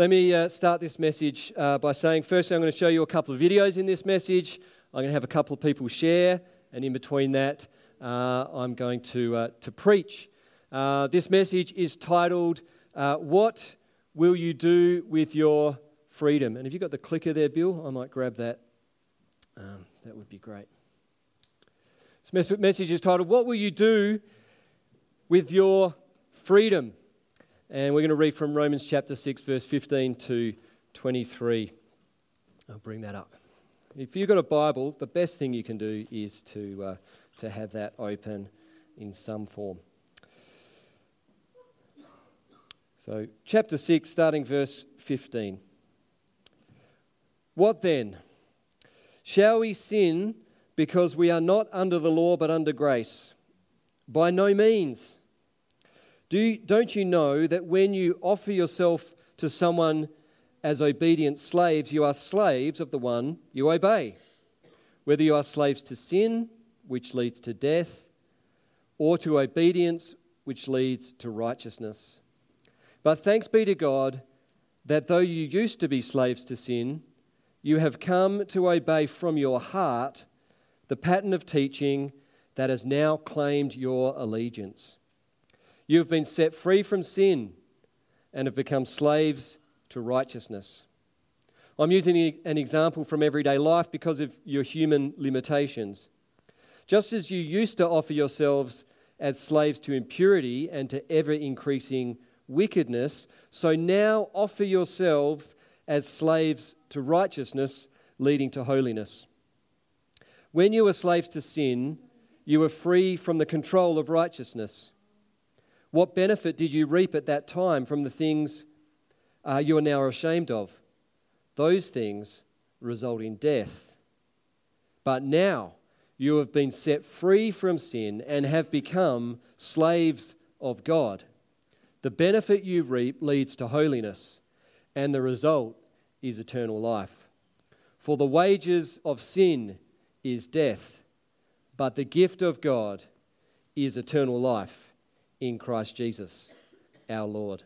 Let me uh, start this message uh, by saying, firstly, I'm going to show you a couple of videos in this message. I'm going to have a couple of people share, and in between that, uh, I'm going to, uh, to preach. Uh, this message is titled, uh, What Will You Do with Your Freedom? And have you got the clicker there, Bill? I might grab that. Um, that would be great. This message is titled, What Will You Do with Your Freedom? And we're going to read from Romans chapter 6, verse 15 to 23. I'll bring that up. If you've got a Bible, the best thing you can do is to, uh, to have that open in some form. So, chapter 6, starting verse 15. What then? Shall we sin because we are not under the law but under grace? By no means. Do, don't you know that when you offer yourself to someone as obedient slaves, you are slaves of the one you obey? Whether you are slaves to sin, which leads to death, or to obedience, which leads to righteousness. But thanks be to God that though you used to be slaves to sin, you have come to obey from your heart the pattern of teaching that has now claimed your allegiance. You have been set free from sin and have become slaves to righteousness. I'm using an example from everyday life because of your human limitations. Just as you used to offer yourselves as slaves to impurity and to ever increasing wickedness, so now offer yourselves as slaves to righteousness, leading to holiness. When you were slaves to sin, you were free from the control of righteousness. What benefit did you reap at that time from the things uh, you are now ashamed of? Those things result in death. But now you have been set free from sin and have become slaves of God. The benefit you reap leads to holiness, and the result is eternal life. For the wages of sin is death, but the gift of God is eternal life in Christ Jesus, our Lord.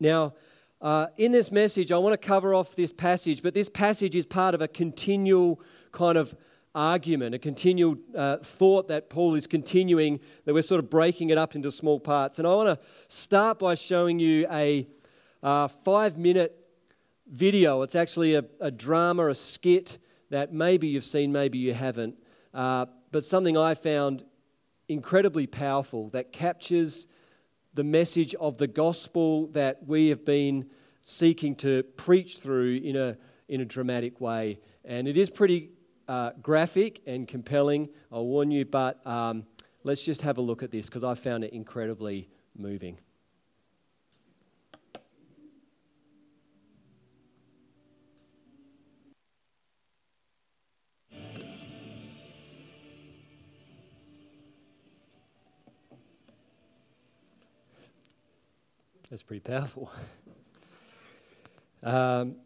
Now, uh, in this message, I want to cover off this passage, but this passage is part of a continual kind of argument, a continual uh, thought that Paul is continuing, that we're sort of breaking it up into small parts. And I want to start by showing you a uh, five minute video. It's actually a, a, drama, a skit that maybe you've seen, maybe you haven't, uh, but something I found incredibly powerful that captures the message of the gospel that we have been seeking to preach through in a, in a dramatic way. And it is pretty uh, graphic and compelling, I'll warn you, but um, let's just have a look at this because I found it incredibly moving. That's pretty powerful. um,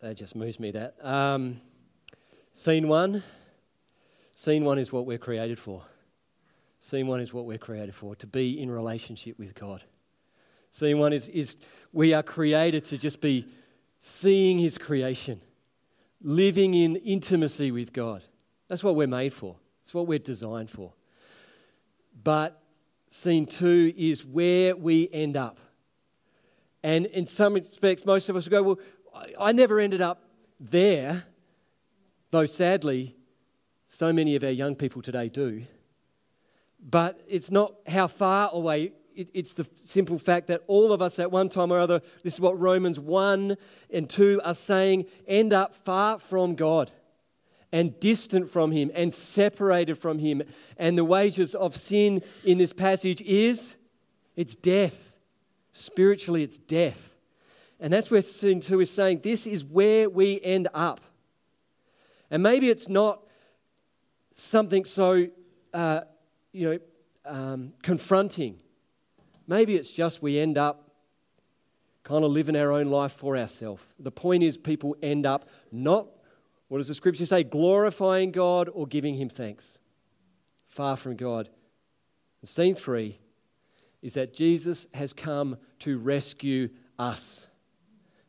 that just moves me, that. Um, scene one. Scene one is what we're created for. Scene one is what we're created for to be in relationship with God. Scene one is, is we are created to just be seeing His creation, living in intimacy with God. That's what we're made for, it's what we're designed for. But scene two is where we end up. And in some respects, most of us go, Well, I never ended up there, though sadly, so many of our young people today do. But it's not how far away, it's the simple fact that all of us at one time or other, this is what Romans 1 and 2 are saying, end up far from God and distant from Him and separated from Him. And the wages of sin in this passage is it's death. Spiritually, it's death. And that's where Scene 2 is saying this is where we end up. And maybe it's not something so, uh, you know, um, confronting. Maybe it's just we end up kind of living our own life for ourselves. The point is, people end up not, what does the scripture say, glorifying God or giving Him thanks. Far from God. And scene three is that Jesus has come to rescue us.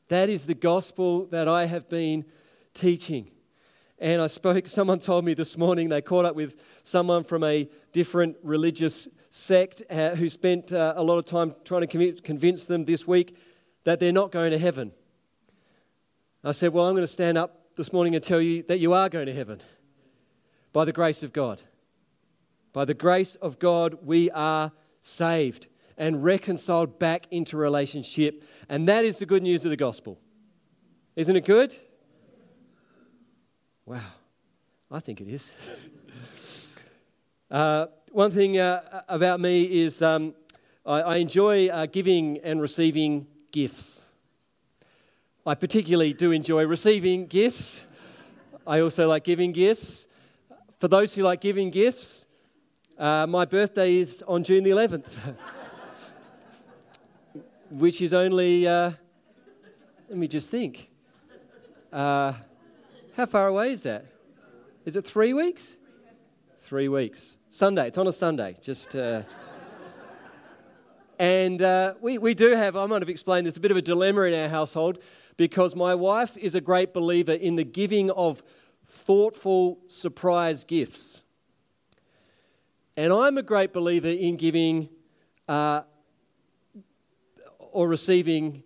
That is the gospel that I have been teaching. And I spoke, someone told me this morning they caught up with someone from a different religious sect uh, who spent uh, a lot of time trying to convince them this week that they're not going to heaven. I said, Well, I'm going to stand up this morning and tell you that you are going to heaven by the grace of God. By the grace of God, we are saved and reconciled back into relationship. And that is the good news of the gospel. Isn't it good? Wow, I think it is. uh, one thing uh, about me is um, I, I, enjoy uh, giving and receiving gifts. I particularly do enjoy receiving gifts. I also like giving gifts. For those who like giving gifts, uh, my birthday is on June the 11th, which is only, uh, let me just think. Uh, how far away is that? Is it three weeks? Three weeks. Sunday. It's on a Sunday. Just. Uh... and uh, we, we do have, I might have explained this, a bit of a dilemma in our household because my wife is a great believer in the giving of thoughtful surprise gifts. And I'm a great believer in giving uh, or receiving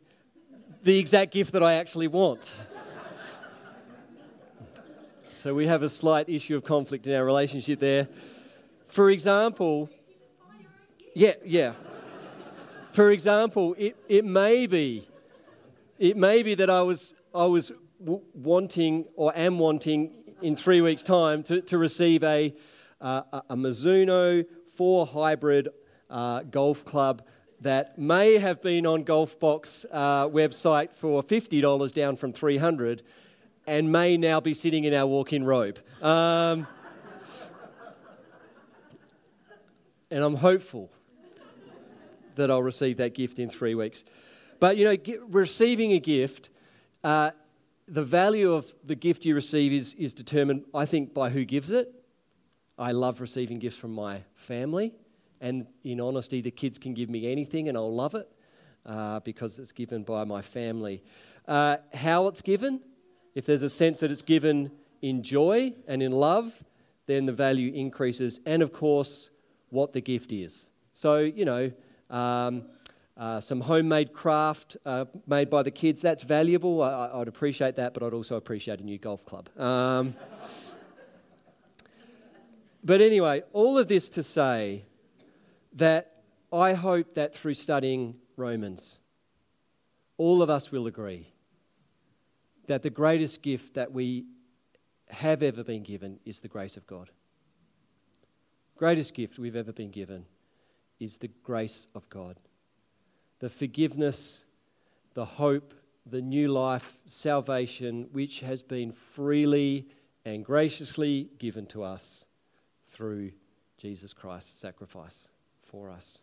the exact gift that I actually want. So we have a slight issue of conflict in our relationship there. For example, yeah, yeah. For example, it, it may be, it may be that I was, I was w- wanting or am wanting in three weeks' time to, to receive a, uh, a Mizuno 4 hybrid uh, golf club that may have been on Golfbox uh, website for $50 down from 300 and may now be sitting in our walk in robe. Um, and I'm hopeful that I'll receive that gift in three weeks. But you know, receiving a gift, uh, the value of the gift you receive is, is determined, I think, by who gives it. I love receiving gifts from my family, and in honesty, the kids can give me anything and I'll love it uh, because it's given by my family. Uh, how it's given, if there's a sense that it's given in joy and in love, then the value increases. And of course, what the gift is. So, you know, um, uh, some homemade craft uh, made by the kids, that's valuable. I, would appreciate that, but I'd also appreciate a new golf club. Um, but anyway, all of this to say that I hope that through studying Romans, all of us will agree that the greatest gift that we have ever been given is the grace of God. Greatest gift we've ever been given is the grace of God. The forgiveness, the hope, the new life, salvation, which has been freely and graciously given to us through Jesus Christ's sacrifice for us.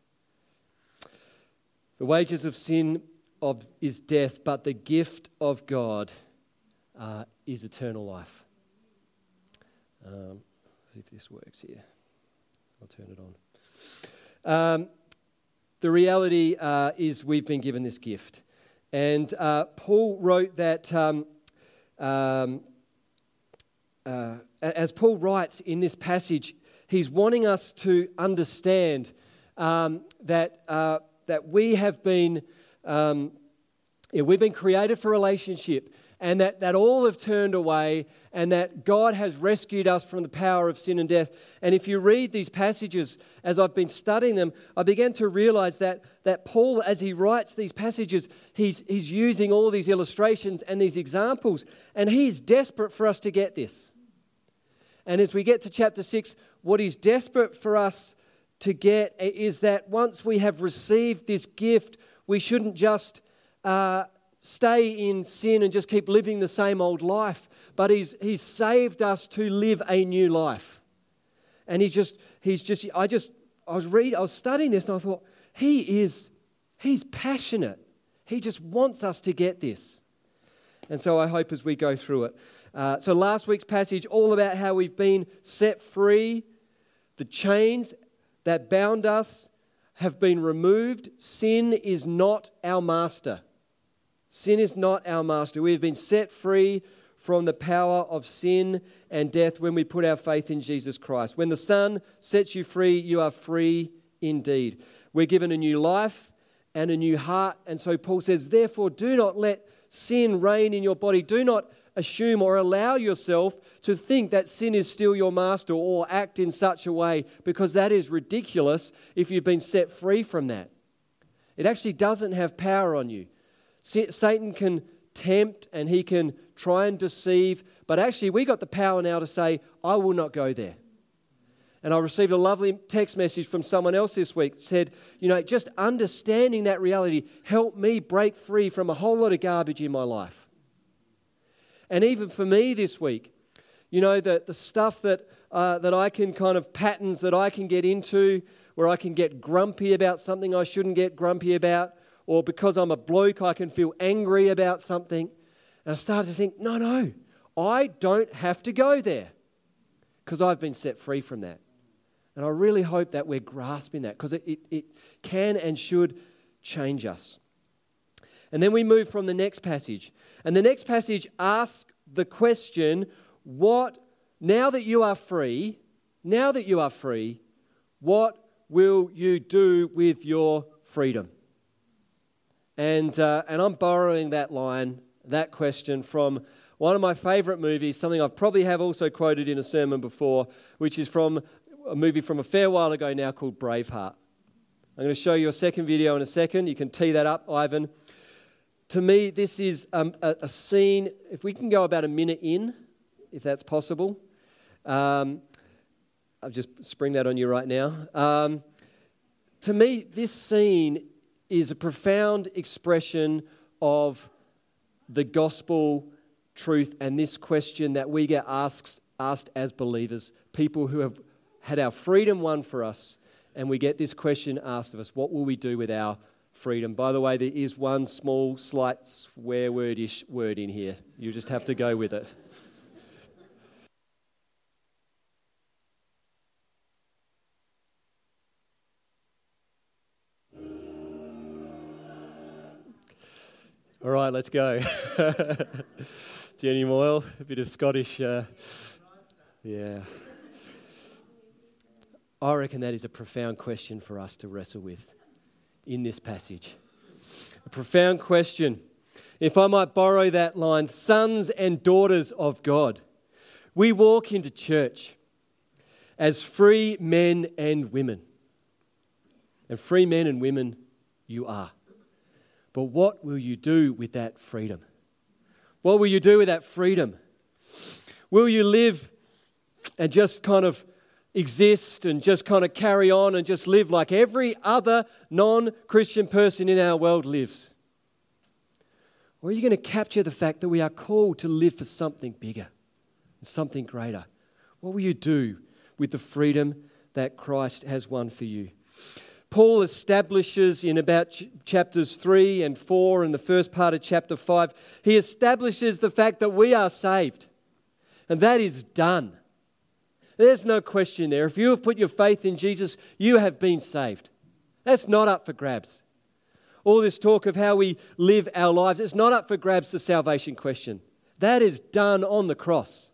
The wages of sin of, is death, but the gift of God uh, is eternal life. Um, see if this works here. I'll turn it on. Um, the reality uh, is we've been given this gift. And uh, Paul wrote that, um, um, uh, as Paul writes in this passage, he's wanting us to understand um, that, uh, that we have been, um, yeah, we've been created for relationship and that, that all have turned away, and that God has rescued us from the power of sin and death. And if you read these passages, as I've been studying them, I began to realize that, that Paul, as he writes these passages, he's, he's using all these illustrations and these examples, and he's desperate for us to get this. And as we get to chapter 6, what he's desperate for us to get is that once we have received this gift, we shouldn't just. Uh, stay in sin and just keep living the same old life, but he's, he's saved us to live a new life. And he just, he's just, I just, I was reading, I was studying this and I thought, he is, he's passionate. He just wants us to get this. And so I hope as we go through it. Uh, so last week's passage, all about how we've been set free, the chains that bound us have been removed. Sin is not our master. Sin is not our master. We have been set free from the power of sin and death when we put our faith in Jesus Christ. When the Son sets you free, you are free indeed. We're given a new life and a new heart. And so Paul says, therefore, do not let sin reign in your body. Do not assume or allow yourself to think that sin is still your master or act in such a way because that is ridiculous if you've been set free from that. It actually doesn't have power on you. Satan can tempt and he can try and deceive, but actually, we got the power now to say, I will not go there. And I received a lovely text message from someone else this week said, you know, just understanding that reality helped me break free from a whole lot of garbage in my life. And even for me this week, you know, the, the stuff that, uh, that I can kind of patterns that I can get into where I can get grumpy about something I shouldn't get grumpy about, or because I'm a bloke, I can feel angry about something. And I started to think, no, no, I don't have to go there because I've been set free from that. And I really hope that we're grasping that because it, it, it can and should change us. And then we move from the next passage. And the next passage asks the question what, now that you are free, now that you are free, what will you do with your freedom? And, uh, and I'm borrowing that line, that question from one of my favorite movies, something I probably have also quoted in a sermon before, which is from a movie from a fair while ago now called Braveheart. I'm going to show you a second video in a second. You can tee that up, Ivan. To me, this is um, a, a, scene, if we can go about a minute in, if that's possible. Um, I'll just spring that on you right now. Um, to me, this scene is a profound expression of the gospel truth and this question that we get asked, asked as believers, people who have had our freedom won for us, and we get this question asked of us what will we do with our freedom? By the way, there is one small, slight swear wordish word in here. You just have to go with it. All right, let's go. Jenny Moyle, a bit of Scottish. Uh, yeah. I reckon that is a profound question for us to wrestle with in this passage. A profound question. If I might borrow that line, sons and daughters of God, we walk into church as free men and women. And free men and women you are. But what will you do with that freedom? What will you do with that freedom? Will you live and just kind of exist and just kind of carry on and just live like every other non Christian person in our world lives? Or are you going to capture the fact that we are called to live for something bigger and something greater? What will you do with the freedom that Christ has won for you? Paul establishes in about ch- chapters 3 and 4 and the first part of chapter 5, he establishes the fact that we are saved. And that is done. There's no question there. If you have put your faith in Jesus, you have been saved. That's not up for grabs. All this talk of how we live our lives, it's not up for grabs, the salvation question. That is done on the cross.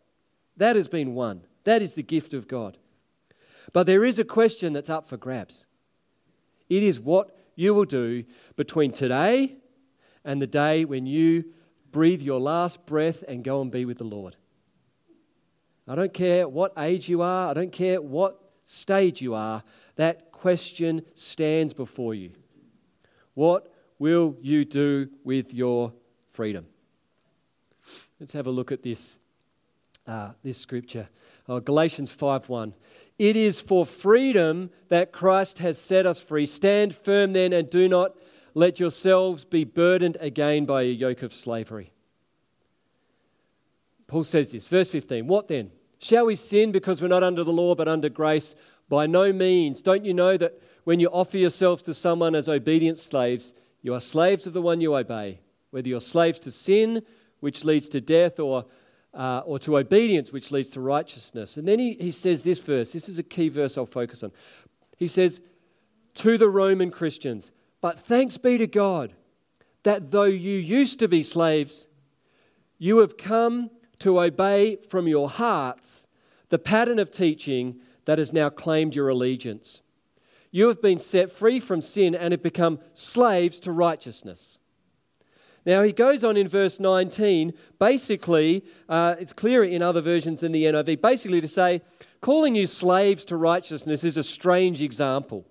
That has been won. That is the gift of God. But there is a question that's up for grabs. It is what you will do between today and the day when you breathe your last breath and go and be with the Lord. I don't care what age you are, I don't care what stage you are, that question stands before you. What will you do with your freedom? Let's have a look at this, uh, this scripture. Oh, Galatians 5:1. It is for freedom that Christ has set us free. Stand firm then and do not let yourselves be burdened again by a yoke of slavery. Paul says this, verse 15 What then? Shall we sin because we're not under the law but under grace? By no means. Don't you know that when you offer yourselves to someone as obedient slaves, you are slaves of the one you obey, whether you're slaves to sin, which leads to death, or, uh, or to obedience, which leads to righteousness. And then he, he says this verse this is a key verse I'll focus on. He says, To the Roman Christians, but thanks be to God that though you used to be slaves, you have come to obey from your hearts the pattern of teaching that has now claimed your allegiance. You have been set free from sin and have become slaves to righteousness. Now, he goes on in verse 19, basically, uh, it's clearer in other versions than the NIV, basically to say, calling you slaves to righteousness is a strange example.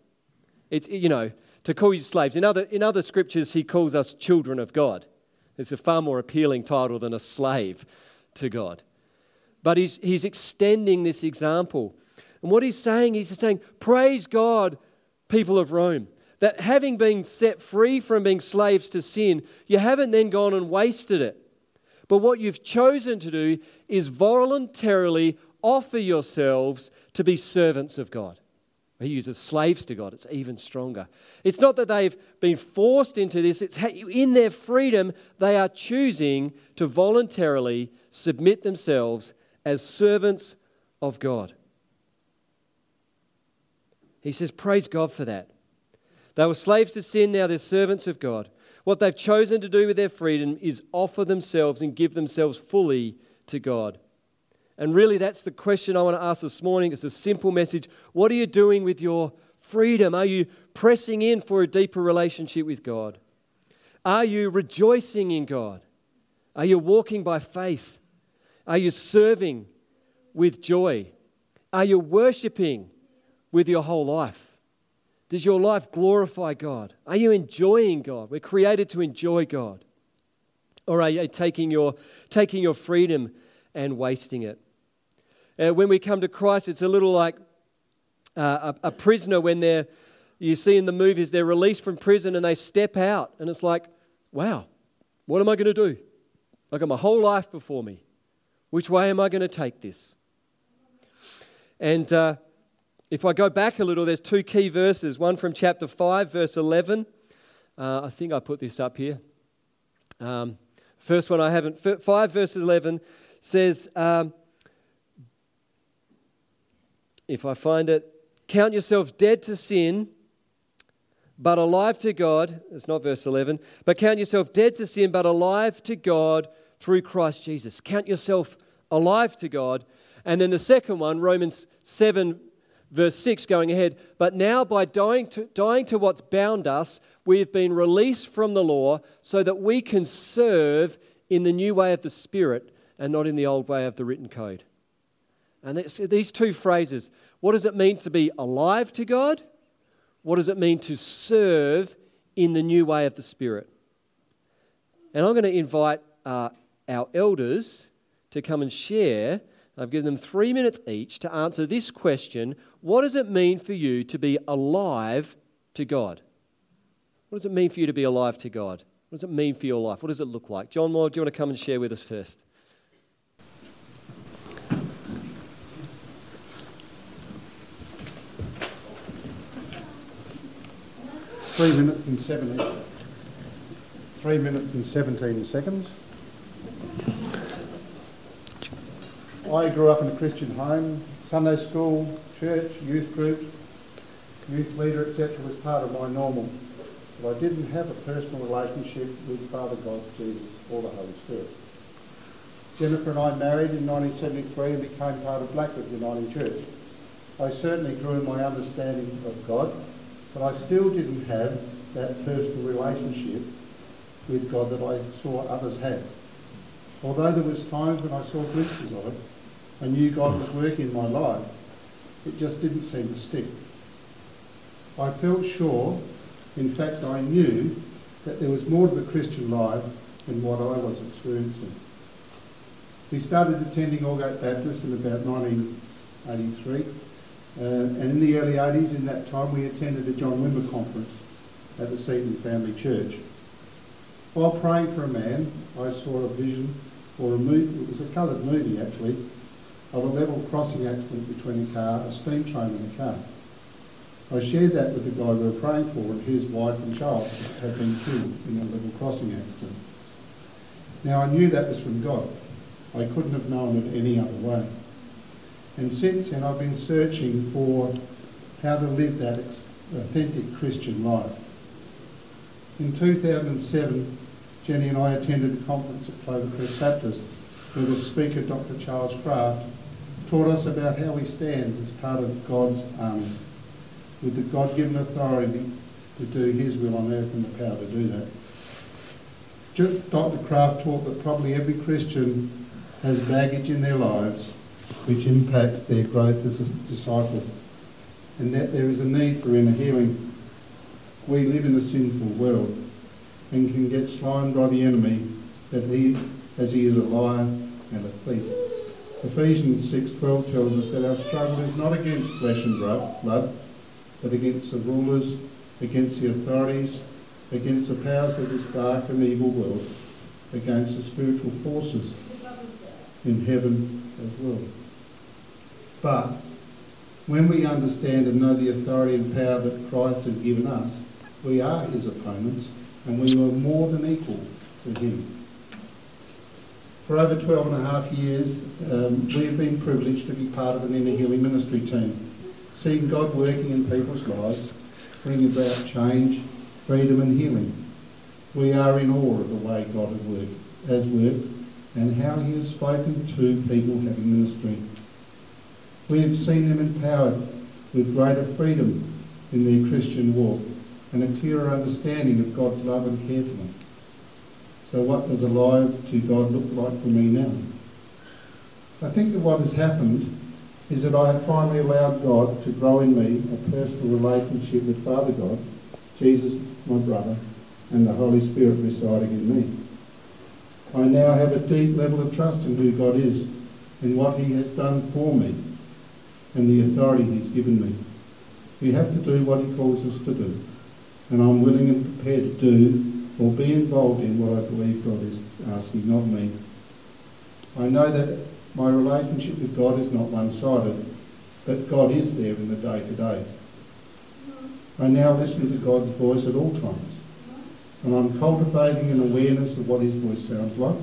It's, you know, to call you slaves. In other, in other scriptures, he calls us children of God. It's a far more appealing title than a slave to God. But he's, he's extending this example. And what he's saying, he's saying, Praise God, people of Rome, that having been set free from being slaves to sin, you haven't then gone and wasted it. But what you've chosen to do is voluntarily offer yourselves to be servants of God. He uses slaves to God. It's even stronger. It's not that they've been forced into this, it's in their freedom, they are choosing to voluntarily submit themselves as servants of God. He says, Praise God for that. They were slaves to sin, now they're servants of God. What they've chosen to do with their freedom is offer themselves and give themselves fully to God. And really, that's the question I want to ask this morning. It's a simple message. What are you doing with your freedom? Are you pressing in for a deeper relationship with God? Are you rejoicing in God? Are you walking by faith? Are you serving with joy? Are you worshiping with your whole life? Does your life glorify God? Are you enjoying God? We're created to enjoy God. Or are you taking your, taking your freedom and wasting it? Uh, when we come to Christ, it's a little like uh, a, a prisoner when they're, you see in the movies, they're released from prison and they step out. And it's like, wow, what am I going to do? I've got my whole life before me. Which way am I going to take this? And uh, if I go back a little, there's two key verses. One from chapter 5, verse 11. Uh, I think I put this up here. Um, first one I haven't. 5, verse 11 says, um, if I find it, count yourselves dead to sin, but alive to God. It's not verse 11, but count yourself dead to sin, but alive to God through Christ Jesus. Count yourself alive to God. And then the second one, Romans 7, verse 6, going ahead. But now, by dying to, dying to what's bound us, we have been released from the law so that we can serve in the new way of the Spirit and not in the old way of the written code. And these two phrases what does it mean to be alive to God? What does it mean to serve in the new way of the Spirit? And I'm going to invite uh, our elders to come and share. I've given them three minutes each to answer this question What does it mean for you to be alive to God? What does it mean for you to be alive to God? What does it mean for your life? What does it look like? John Moore, do you want to come and share with us first? Three minutes and 17. Three minutes and 17 seconds. I grew up in a Christian home, Sunday school, church, youth group, youth leader, etc. was part of my normal. But I didn't have a personal relationship with Father God, Jesus, or the Holy Spirit. Jennifer and I married in 1973 and became part of Blackwood Uniting Church. I certainly grew in my understanding of God but I still didn't have that personal relationship with God that I saw others have. Although there was times when I saw glimpses of it, I knew God was working in my life. It just didn't seem to stick. I felt sure, in fact I knew, that there was more to the Christian life than what I was experiencing. We started attending Aldgate Baptist in about 1983 uh, and in the early 80s, in that time, we attended a John Wimber conference at the Seaton Family Church. While praying for a man, I saw a vision, or a movie, it was a coloured movie actually, of a level crossing accident between a car, a steam train and a car. I shared that with the guy we were praying for, and his wife and child had been killed in a level crossing accident. Now I knew that was from God. I couldn't have known it any other way. And since then, I've been searching for how to live that authentic Christian life. In 2007, Jenny and I attended a conference at Clovercrest Baptist where the speaker, Dr. Charles Kraft, taught us about how we stand as part of God's army with the God-given authority to do his will on earth and the power to do that. Dr. Kraft taught that probably every Christian has baggage in their lives which impacts their growth as a disciple and that there is a need for inner healing. We live in a sinful world and can get slimed by the enemy that he, as he is a liar and a thief. Ephesians 6.12 tells us that our struggle is not against flesh and blood, but against the rulers, against the authorities, against the powers of this dark and evil world, against the spiritual forces in heaven as well. But when we understand and know the authority and power that Christ has given us, we are his opponents and we were more than equal to him. For over 12 and a half years, um, we have been privileged to be part of an inner healing ministry team, seeing God working in people's lives, bringing about change, freedom and healing. We are in awe of the way God has worked, has worked and how he has spoken to people having ministry. We have seen them empowered with greater freedom in their Christian walk and a clearer understanding of God's love and care for them. So what does alive to God look like for me now? I think that what has happened is that I have finally allowed God to grow in me a personal relationship with Father God, Jesus, my brother, and the Holy Spirit residing in me. I now have a deep level of trust in who God is and what he has done for me and the authority he's given me. We have to do what he calls us to do, and I'm willing and prepared to do or be involved in what I believe God is asking of me. I know that my relationship with God is not one-sided, but God is there in the day-to-day. I now listen to God's voice at all times, and I'm cultivating an awareness of what his voice sounds like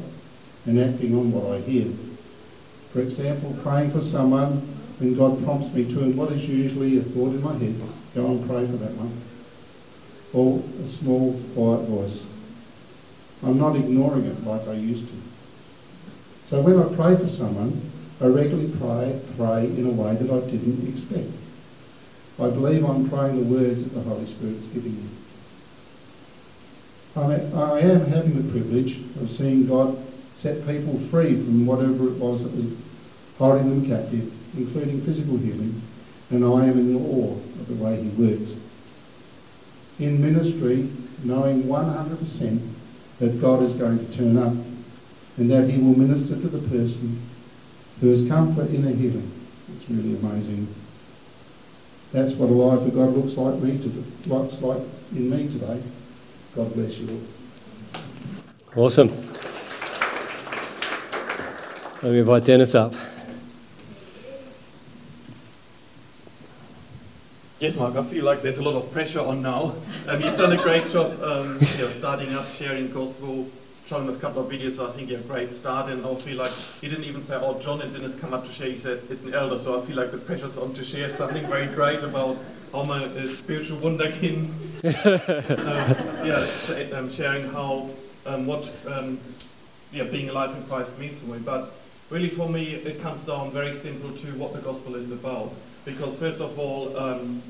and acting on what I hear. For example, praying for someone when God prompts me to, and what is usually a thought in my head, go and pray for that one or a small, quiet voice. I'm not ignoring it like I used to. So when I pray for someone, I regularly pray, pray in a way that I didn't expect. I believe I'm praying the words that the Holy Spirit's giving me. I am having the privilege of seeing God set people free from whatever it was that was holding them captive, including physical healing, and I am in awe of the way He works in ministry knowing 100% that God is going to turn up and that he will minister to the person who has come for inner healing. It's really amazing. That's what a life of God looks like me to looks like in me today. God bless you all. Awesome. Let me invite Dennis up. Yes, Mark, I feel like there's a lot of pressure on now. Um, you've done a great job um, you know, starting up, sharing gospel, showing us a couple of videos, so I think you're a great start. And I feel like you didn't even say, oh, John and Dennis come up to share. He said, it's an elder, so I feel like the pressure's on to share something very great about how my uh, spiritual wunderkind. um, yeah, sh- um, sharing how, um, what um, yeah, being alive in Christ means to me. But really for me, it comes down very simple to what the gospel is about because first of all, um,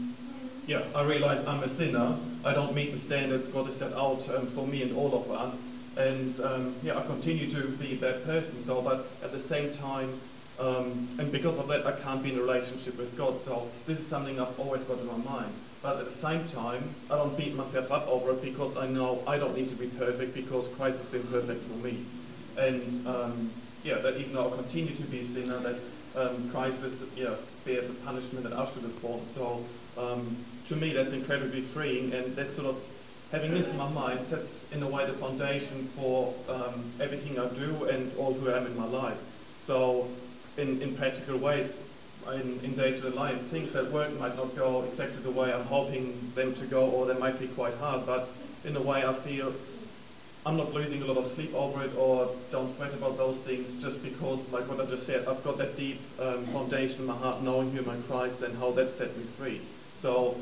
yeah, I realize I'm a sinner. I don't meet the standards God has set out um, for me and all of us. And um, yeah, I continue to be that person. So, but at the same time, um, and because of that, I can't be in a relationship with God. So this is something I've always got in my mind. But at the same time, I don't beat myself up over it because I know I don't need to be perfect because Christ has been perfect for me. And um, yeah, that even though I continue to be a sinner, that um, Christ is yeah, bear the punishment that I should have borne. So um, to me, that's incredibly freeing, and that's sort of having this in my mind sets in a way the foundation for um, everything I do and all who I am in my life. So in, in practical ways, in, in day-to-day life, things at work might not go exactly the way I'm hoping them to go, or they might be quite hard, but in a way I feel I'm not losing a lot of sleep over it or don't sweat about those things just because, like what I just said, I've got that deep um, foundation in my heart knowing who in Christ and how that set me free. So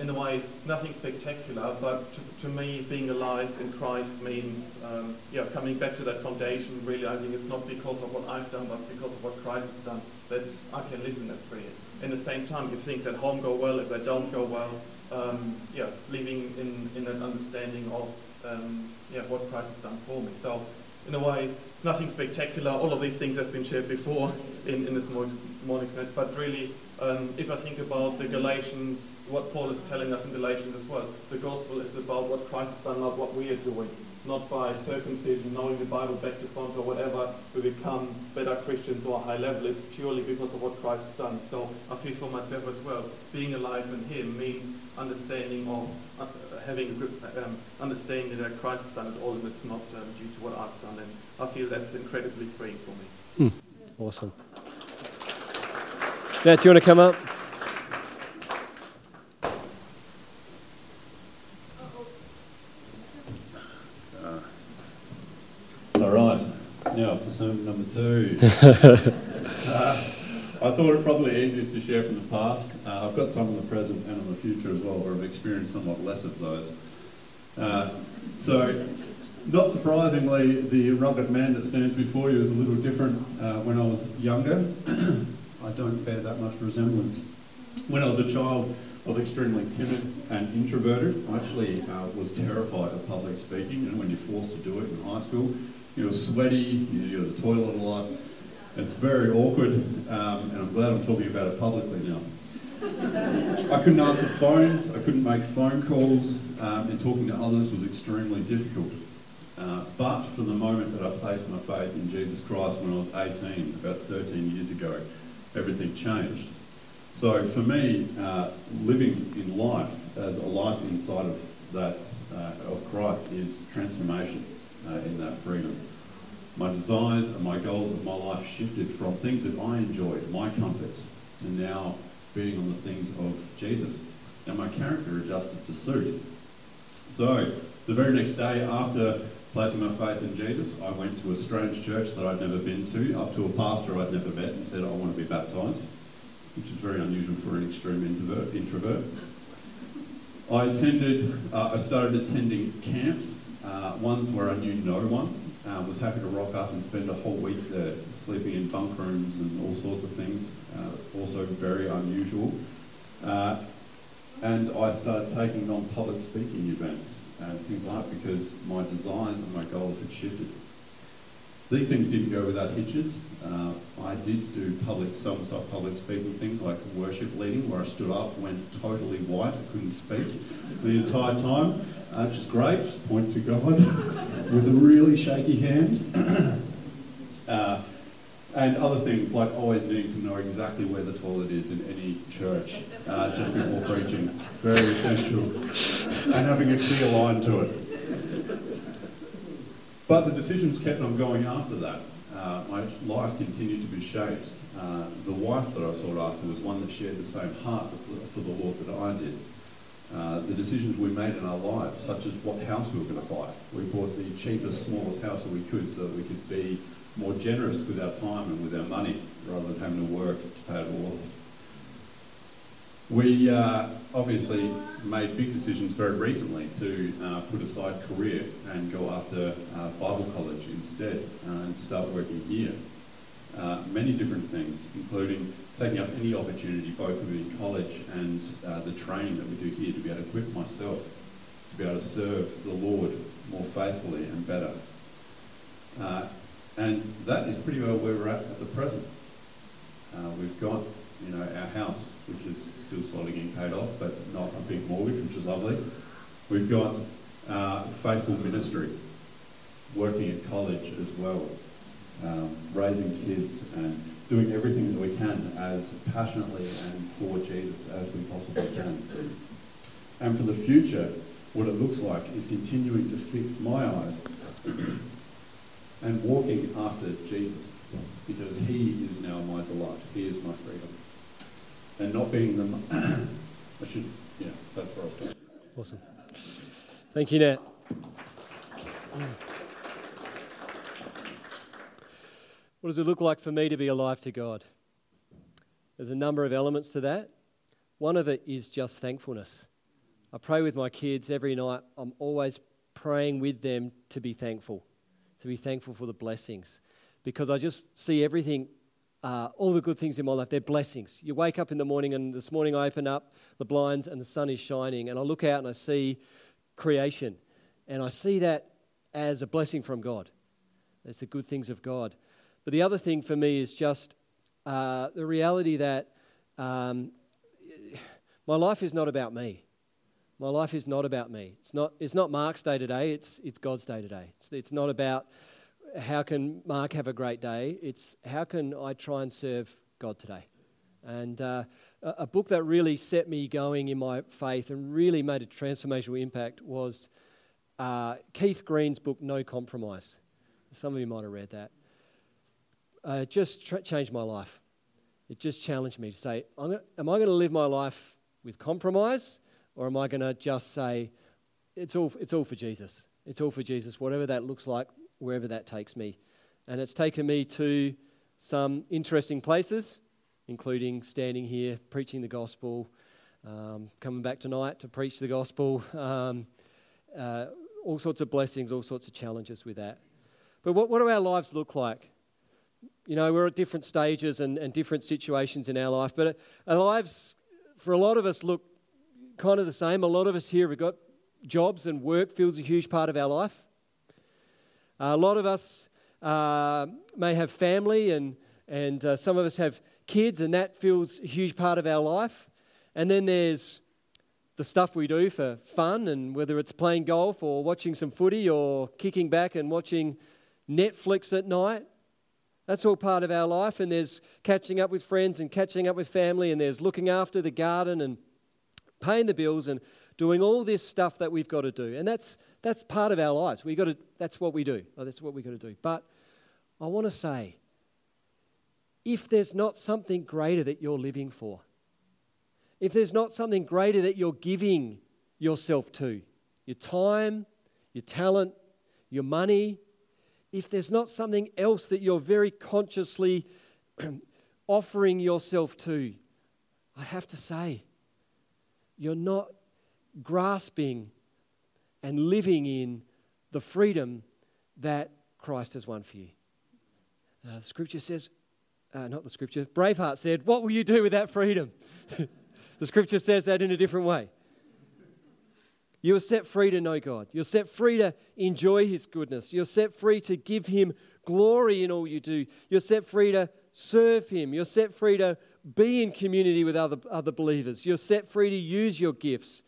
in a way, nothing spectacular, but to, to me, being alive in Christ means, um, yeah, coming back to that foundation, realizing it's not because of what I've done, but because of what Christ has done, that I can live in that freedom. In the same time, if things at home go well, if they don't go well, um, yeah, living in, in an understanding of, um, yeah, what Christ has done for me. So, in a way, nothing spectacular. All of these things have been shared before in, in this morning's net, but really, um, if I think about the Galatians, what Paul is telling us in Galatians as well, the gospel is about what Christ has done, not what we are doing. Not by circumcision, knowing the Bible back to front or whatever, we become better Christians or high level. It's purely because of what Christ has done. So I feel for myself as well, being alive in Him means understanding or uh, having a good um, understanding that Christ has done it all and it's not um, due to what I've done. And I feel that's incredibly freeing for me. Mm. Awesome. Nat, do you want to come up? All right, now for sermon number two. I thought it probably easiest to share from the past. Uh, I've got some in the present and in the future as well, where I've experienced somewhat less of those. Uh, so, not surprisingly, the rugged man that stands before you is a little different uh, when I was younger. I don't bear that much resemblance. When I was a child, I was extremely timid and introverted. I actually uh, was terrified of public speaking. You know, when you're forced to do it in high school, you're sweaty, you're at the toilet a lot. It's very awkward, um, and I'm glad I'm talking about it publicly now. I couldn't answer phones, I couldn't make phone calls, um, and talking to others was extremely difficult. Uh, but from the moment that I placed my faith in Jesus Christ when I was 18, about 13 years ago, everything changed. So for me, uh, living in life, uh, a life inside of that uh, of Christ is transformation uh, in that freedom. My desires and my goals of my life shifted from things that I enjoyed, my comforts, to now being on the things of Jesus. And my character adjusted to suit. So the very next day after placing my faith in Jesus, I went to a strange church that I'd never been to, up to a pastor I'd never met, and said, I want to be baptised, which is very unusual for an extreme introvert. introvert. I attended, uh, I started attending camps, uh, ones where I knew no one, uh, was happy to rock up and spend a whole week there, sleeping in bunk rooms and all sorts of things, uh, also very unusual. Uh, and I started taking on public speaking events and things like that because my desires and my goals had shifted. These things didn't go without hitches. Uh, I did do public, some sort public speaking things like worship leading, where I stood up, went totally white, I couldn't speak the entire time, uh, which is great, just point to God with a really shaky hand. uh, and other things like always needing to know exactly where the toilet is in any church uh, just before preaching. Very essential. And having a clear line to it. But the decisions kept on going after that. Uh, my life continued to be shaped. Uh, the wife that I sought after was one that shared the same heart for the Lord that I did. Uh, the decisions we made in our lives, such as what house we were going to buy. We bought the cheapest, smallest house that we could so that we could be more generous with our time and with our money rather than having to work to pay it all off. We uh, obviously made big decisions very recently to uh, put aside career and go after uh, Bible college instead uh, and start working here. Uh, many different things, including taking up any opportunity, both within college and uh, the training that we do here, to be able to equip myself to be able to serve the Lord more faithfully and better. And that is pretty well where we're at at the present. We've got, you know, our house, which is still slowly getting paid off, but not a big mortgage, which is lovely. We've got uh, faithful ministry, working at college as well, um, raising kids and doing everything that we can as passionately and for Jesus as we possibly can. And for the future, what it looks like is continuing to fix my eyes and walking after Jesus because he is now my delight. He is my freedom. And not being the. I should, yeah, that's where I start. Awesome. Thank you, Nat. What does it look like for me to be alive to God? There's a number of elements to that. One of it is just thankfulness. I pray with my kids every night. I'm always praying with them to be thankful, to be thankful for the blessings. Because I just see everything, uh, all the good things in my life, they're blessings. You wake up in the morning, and this morning I open up the blinds and the sun is shining, and I look out and I see creation. And I see that as a blessing from God. It's the good things of God. But the other thing for me is just uh, the reality that um, my life is not about me. My life is not about me. It's not, it's not Mark's day today, it's, it's God's day today. It's, it's not about how can Mark have a great day, it's how can I try and serve God today. And uh, a book that really set me going in my faith and really made a transformational impact was uh, Keith Green's book, No Compromise. Some of you might have read that. Uh, it just tra- changed my life. It just challenged me to say, gonna, Am I going to live my life with compromise, or am I going to just say, it's all, it's all for Jesus? It's all for Jesus, whatever that looks like, wherever that takes me. And it's taken me to some interesting places, including standing here preaching the gospel, um, coming back tonight to preach the gospel, um, uh, all sorts of blessings, all sorts of challenges with that. But what, what do our lives look like? You know, we're at different stages and, and different situations in our life, but our lives, for a lot of us, look kind of the same. A lot of us here have got jobs and work feels a huge part of our life. A lot of us uh, may have family, and, and uh, some of us have kids, and that feels a huge part of our life. And then there's the stuff we do for fun, and whether it's playing golf or watching some footy or kicking back and watching Netflix at night. That's all part of our life, and there's catching up with friends and catching up with family, and there's looking after the garden and paying the bills and doing all this stuff that we've got to do. And that's, that's part of our lives. We got to, that's what we do. Oh, that's what we've got to do. But I want to say if there's not something greater that you're living for, if there's not something greater that you're giving yourself to, your time, your talent, your money, if there's not something else that you're very consciously offering yourself to, I have to say, you're not grasping and living in the freedom that Christ has won for you. Uh, the scripture says, uh, not the scripture, Braveheart said, What will you do with that freedom? the scripture says that in a different way. You are set free to know God. You're set free to enjoy His goodness. You're set free to give Him glory in all you do. You're set free to serve Him. You're set free to be in community with other, other believers. You're set free to use your gifts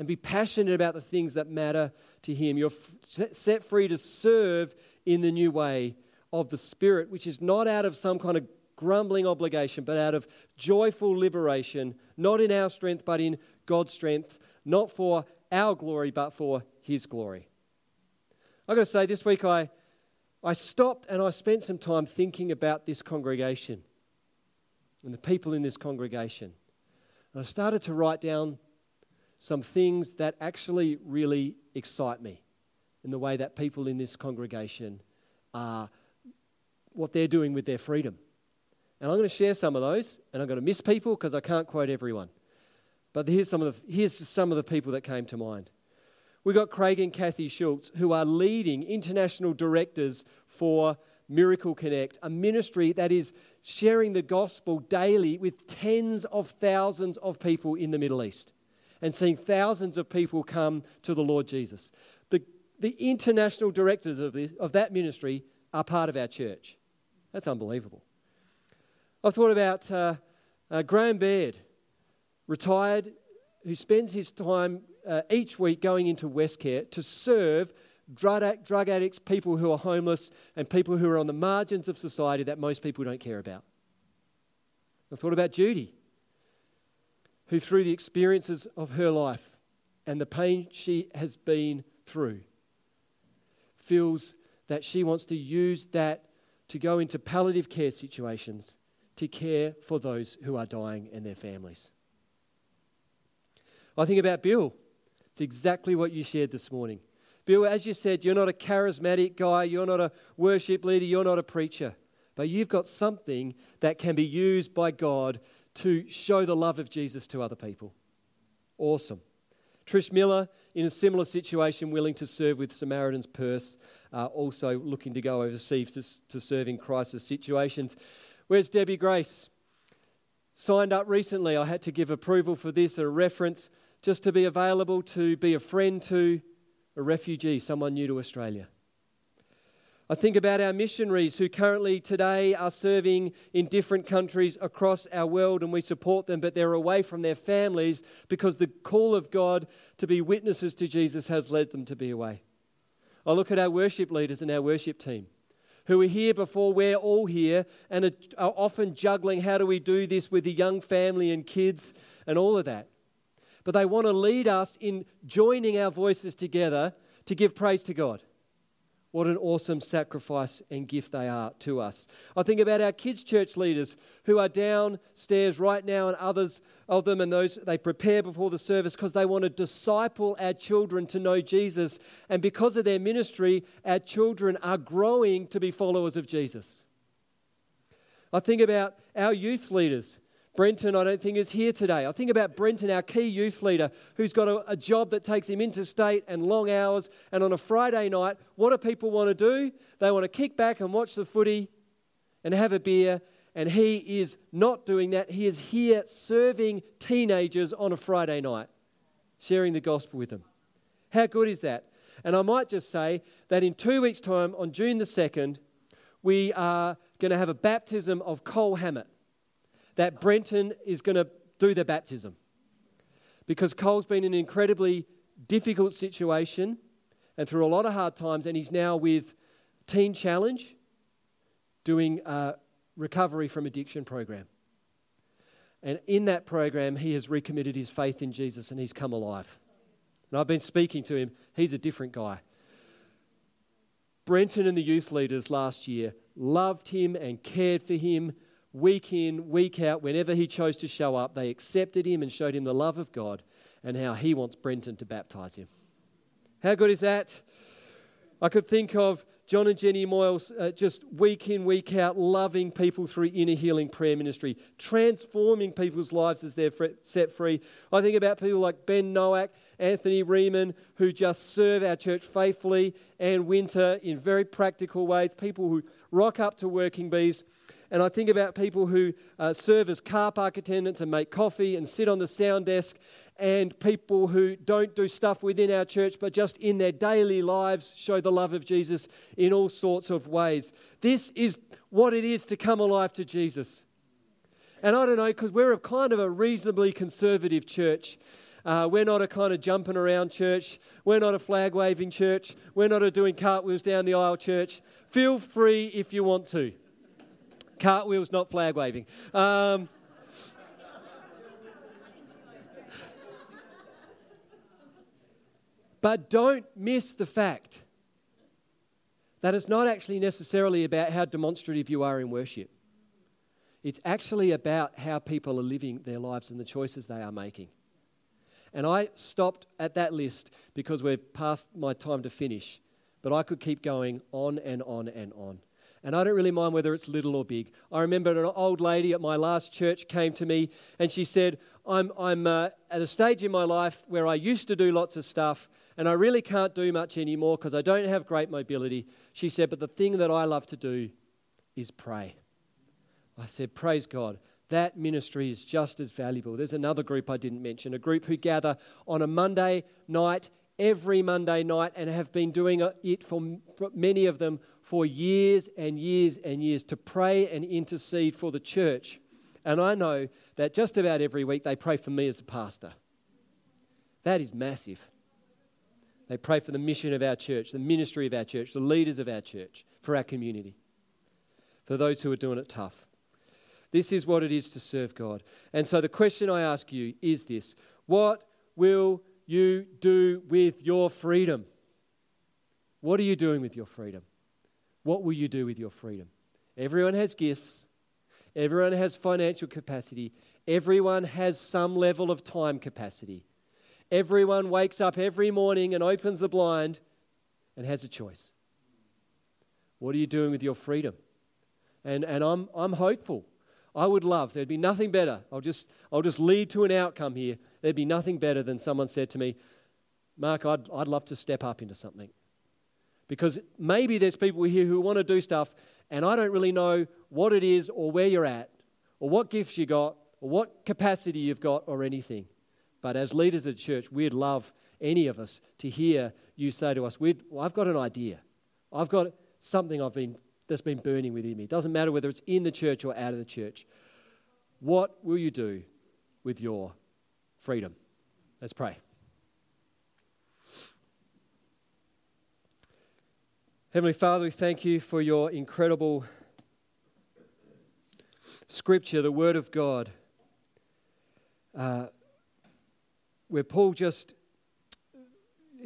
and be passionate about the things that matter to Him. You're f- set free to serve in the new way of the Spirit, which is not out of some kind of grumbling obligation, but out of joyful liberation, not in our strength, but in God's strength, not for our glory, but for His glory. I've got to say, this week I, I stopped and I spent some time thinking about this congregation and the people in this congregation. And I started to write down some things that actually really excite me in the way that people in this congregation are, what they're doing with their freedom. And I'm going to share some of those, and I'm going to miss people because I can't quote everyone. But here's some of the, here's some of the people that came to mind. We've got Craig and Kathy Schultz, who are leading international directors for Miracle Connect, a ministry that is sharing the gospel daily with tens of thousands of people in the Middle East and seeing thousands of people come to the Lord Jesus. The, the international directors of, this, of that ministry are part of our church. That's unbelievable. I've thought about uh, uh, Graham Baird, retired, who spends his time uh, each week going into Westcare to serve drug, drug addicts, people who are homeless, and people who are on the margins of society that most people don't care about. I've thought about Judy, who, through the experiences of her life and the pain she has been through, feels that she wants to use that to go into palliative care situations to care for those who are dying and their families. I think about Bill. It's exactly what you shared this morning. Bill, as you said, you're not a charismatic guy, you're not a worship leader, you're not a preacher, but you've got something that can be used by God to show the love of Jesus to other people. Awesome. Trish Miller, in a similar situation, willing to serve with Samaritan's Purse, uh, also looking to go overseas to, to serve in crisis situations. Where's Debbie Grace? Signed up recently. I had to give approval for this, a reference, just to be available to be a friend to a refugee, someone new to Australia. I think about our missionaries who currently today are serving in different countries across our world and we support them, but they're away from their families because the call of God to be witnesses to Jesus has led them to be away. I look at our worship leaders and our worship team who are here before we're all here and are often juggling how do we do this with the young family and kids and all of that. But they want to lead us in joining our voices together to give praise to God. What an awesome sacrifice and gift they are to us. I think about our kids' church leaders who are downstairs right now, and others of them, and those they prepare before the service because they want to disciple our children to know Jesus. And because of their ministry, our children are growing to be followers of Jesus. I think about our youth leaders Brenton, I don't think, is here today. I think about Brenton, our key youth leader, who's got a, a, job that takes him interstate and long hours. And on a Friday night, what do people want to do? They want to kick back and watch the footy and have a beer. And he is not doing that. He is here serving teenagers on a Friday night, sharing the gospel with them. How good is that? And I might just say that in two weeks' time, on June the 2nd, we are going to have a baptism of Cole Hammett that Brenton is going to do the baptism. Because Cole's been in an incredibly difficult situation and through a lot of hard times, and he's now with Teen Challenge doing a recovery from addiction program. And in that program, he has recommitted his faith in Jesus and he's come alive. And I've been speaking to him, he's a different guy. Brenton and the youth leaders last year loved him and cared for him week in, week out, whenever he chose to show up, they accepted him and showed him the love of God and how he wants Brenton to baptize him. How good is that? I could think of John and Jenny Moyles uh, just week in, week out, loving people through inner healing prayer ministry, transforming people's lives as they're set free. I think about people like Ben Nowak, Anthony Riemann, who just serve our church faithfully, and Winter in very practical ways, people who rock up to Working Bees and I think about people who uh, serve as car park attendants and make coffee and sit on the sound desk, and people who don't do stuff within our church, but just in their daily lives show the love of Jesus in all sorts of ways. This is what it is to come alive to Jesus. And I don't know, because we're a kind of a reasonably conservative church. Uh, we're not a kind of jumping around church. We're not a flag waving church. We're not a doing cartwheels down the aisle church. Feel free if you want to. Cartwheels, not flag waving. Um, but don't miss the fact that it's not actually necessarily about how demonstrative you are in worship. It's actually about how people are living their lives and the choices they are making. And I stopped at that list because we're past my time to finish. But I could keep going on and on and on. And I don't really mind whether it's little or big. I remember an old lady at my last church came to me and she said, I'm, I'm uh, at a stage in my life where I used to do lots of stuff and I really can't do much anymore because I don't have great mobility. She said, But the thing that I love to do is pray. I said, Praise God. That ministry is just as valuable. There's another group I didn't mention, a group who gather on a Monday night, every Monday night, and have been doing it for many of them for years and years and years to pray and intercede for the church. And I know that just about every week they pray for me as a pastor. That is massive. They pray for the mission of our church, the ministry of our church, the leaders of our church, for our community, for those who are doing it tough. This is what it is to serve God. And so the question I ask you is this What will you do with your freedom? What are you doing with your freedom? What will you do with your freedom? Everyone has gifts, everyone has financial capacity, everyone has some level of time capacity. Everyone wakes up every morning and opens the blind and has a choice. What are you doing with your freedom? And, and I'm, I'm hopeful. I would love, there'd be nothing better. I'll just, I'll just lead to an outcome here. There'd be nothing better than someone said to me, Mark, I'd, I'd love to step up into something. Because maybe there's people here who want to do stuff, and I don't really know what it is or where you're at, or what gifts you got, or what capacity you've got, or anything. But as leaders of the church, we'd love any of us to hear you say to us, well, I've got an idea. I've got something I've been, that's been burning within me. It doesn't matter whether it's in the church or out of the church. What will you do with your freedom? Let's pray. Heavenly Father, we thank you for your incredible scripture, the Word of God, uh, where Paul just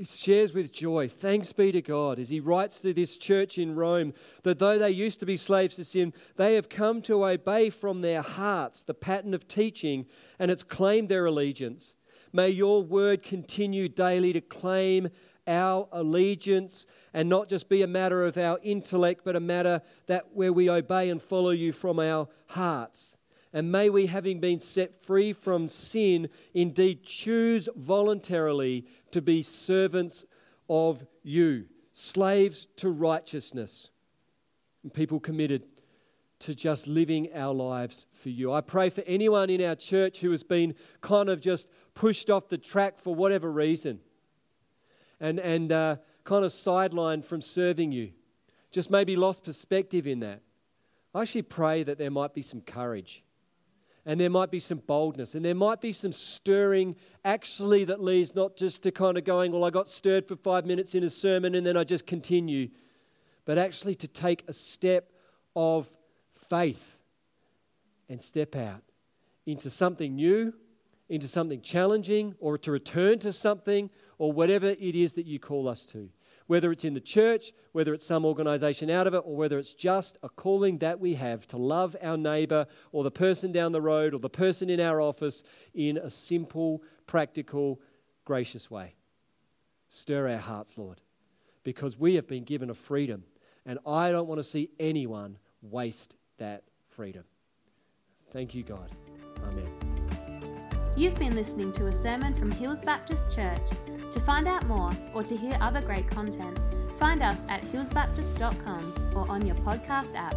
shares with joy, thanks be to God, as he writes to this church in Rome, that though they used to be slaves to sin, they have come to obey from their hearts the pattern of teaching and it's claimed their allegiance. May your word continue daily to claim our allegiance and not just be a matter of our intellect, but a matter that where we obey and follow you from our hearts. And may we, having been set free from sin, indeed choose voluntarily to be servants of you, slaves to righteousness, and people committed to just living our lives for you. I pray for anyone in our church who has been kind of just pushed off the track for whatever reason and, and uh, kind of sidelined from serving you, just maybe lost perspective in that. I actually pray that there might be some courage and there might be some boldness and there might be some stirring actually that leads not just to kind of going, well, I got stirred for five minutes in a sermon and then I just continue, but actually to take a step of faith and step out into something new, into something challenging, or to return to something or whatever it is that you call us to. Whether it's in the church, whether it's some organization out of it, or whether it's just a calling that we have to love our neighbor or the person down the road or the person in our office in a simple, practical, gracious way. Stir our hearts, Lord, because we have been given a freedom, and I don't want to see anyone waste that freedom. Thank you, God. Amen. You've been listening to a sermon from Hills Baptist Church. To find out more or to hear other great content, find us at hillsbaptist.com or on your podcast app.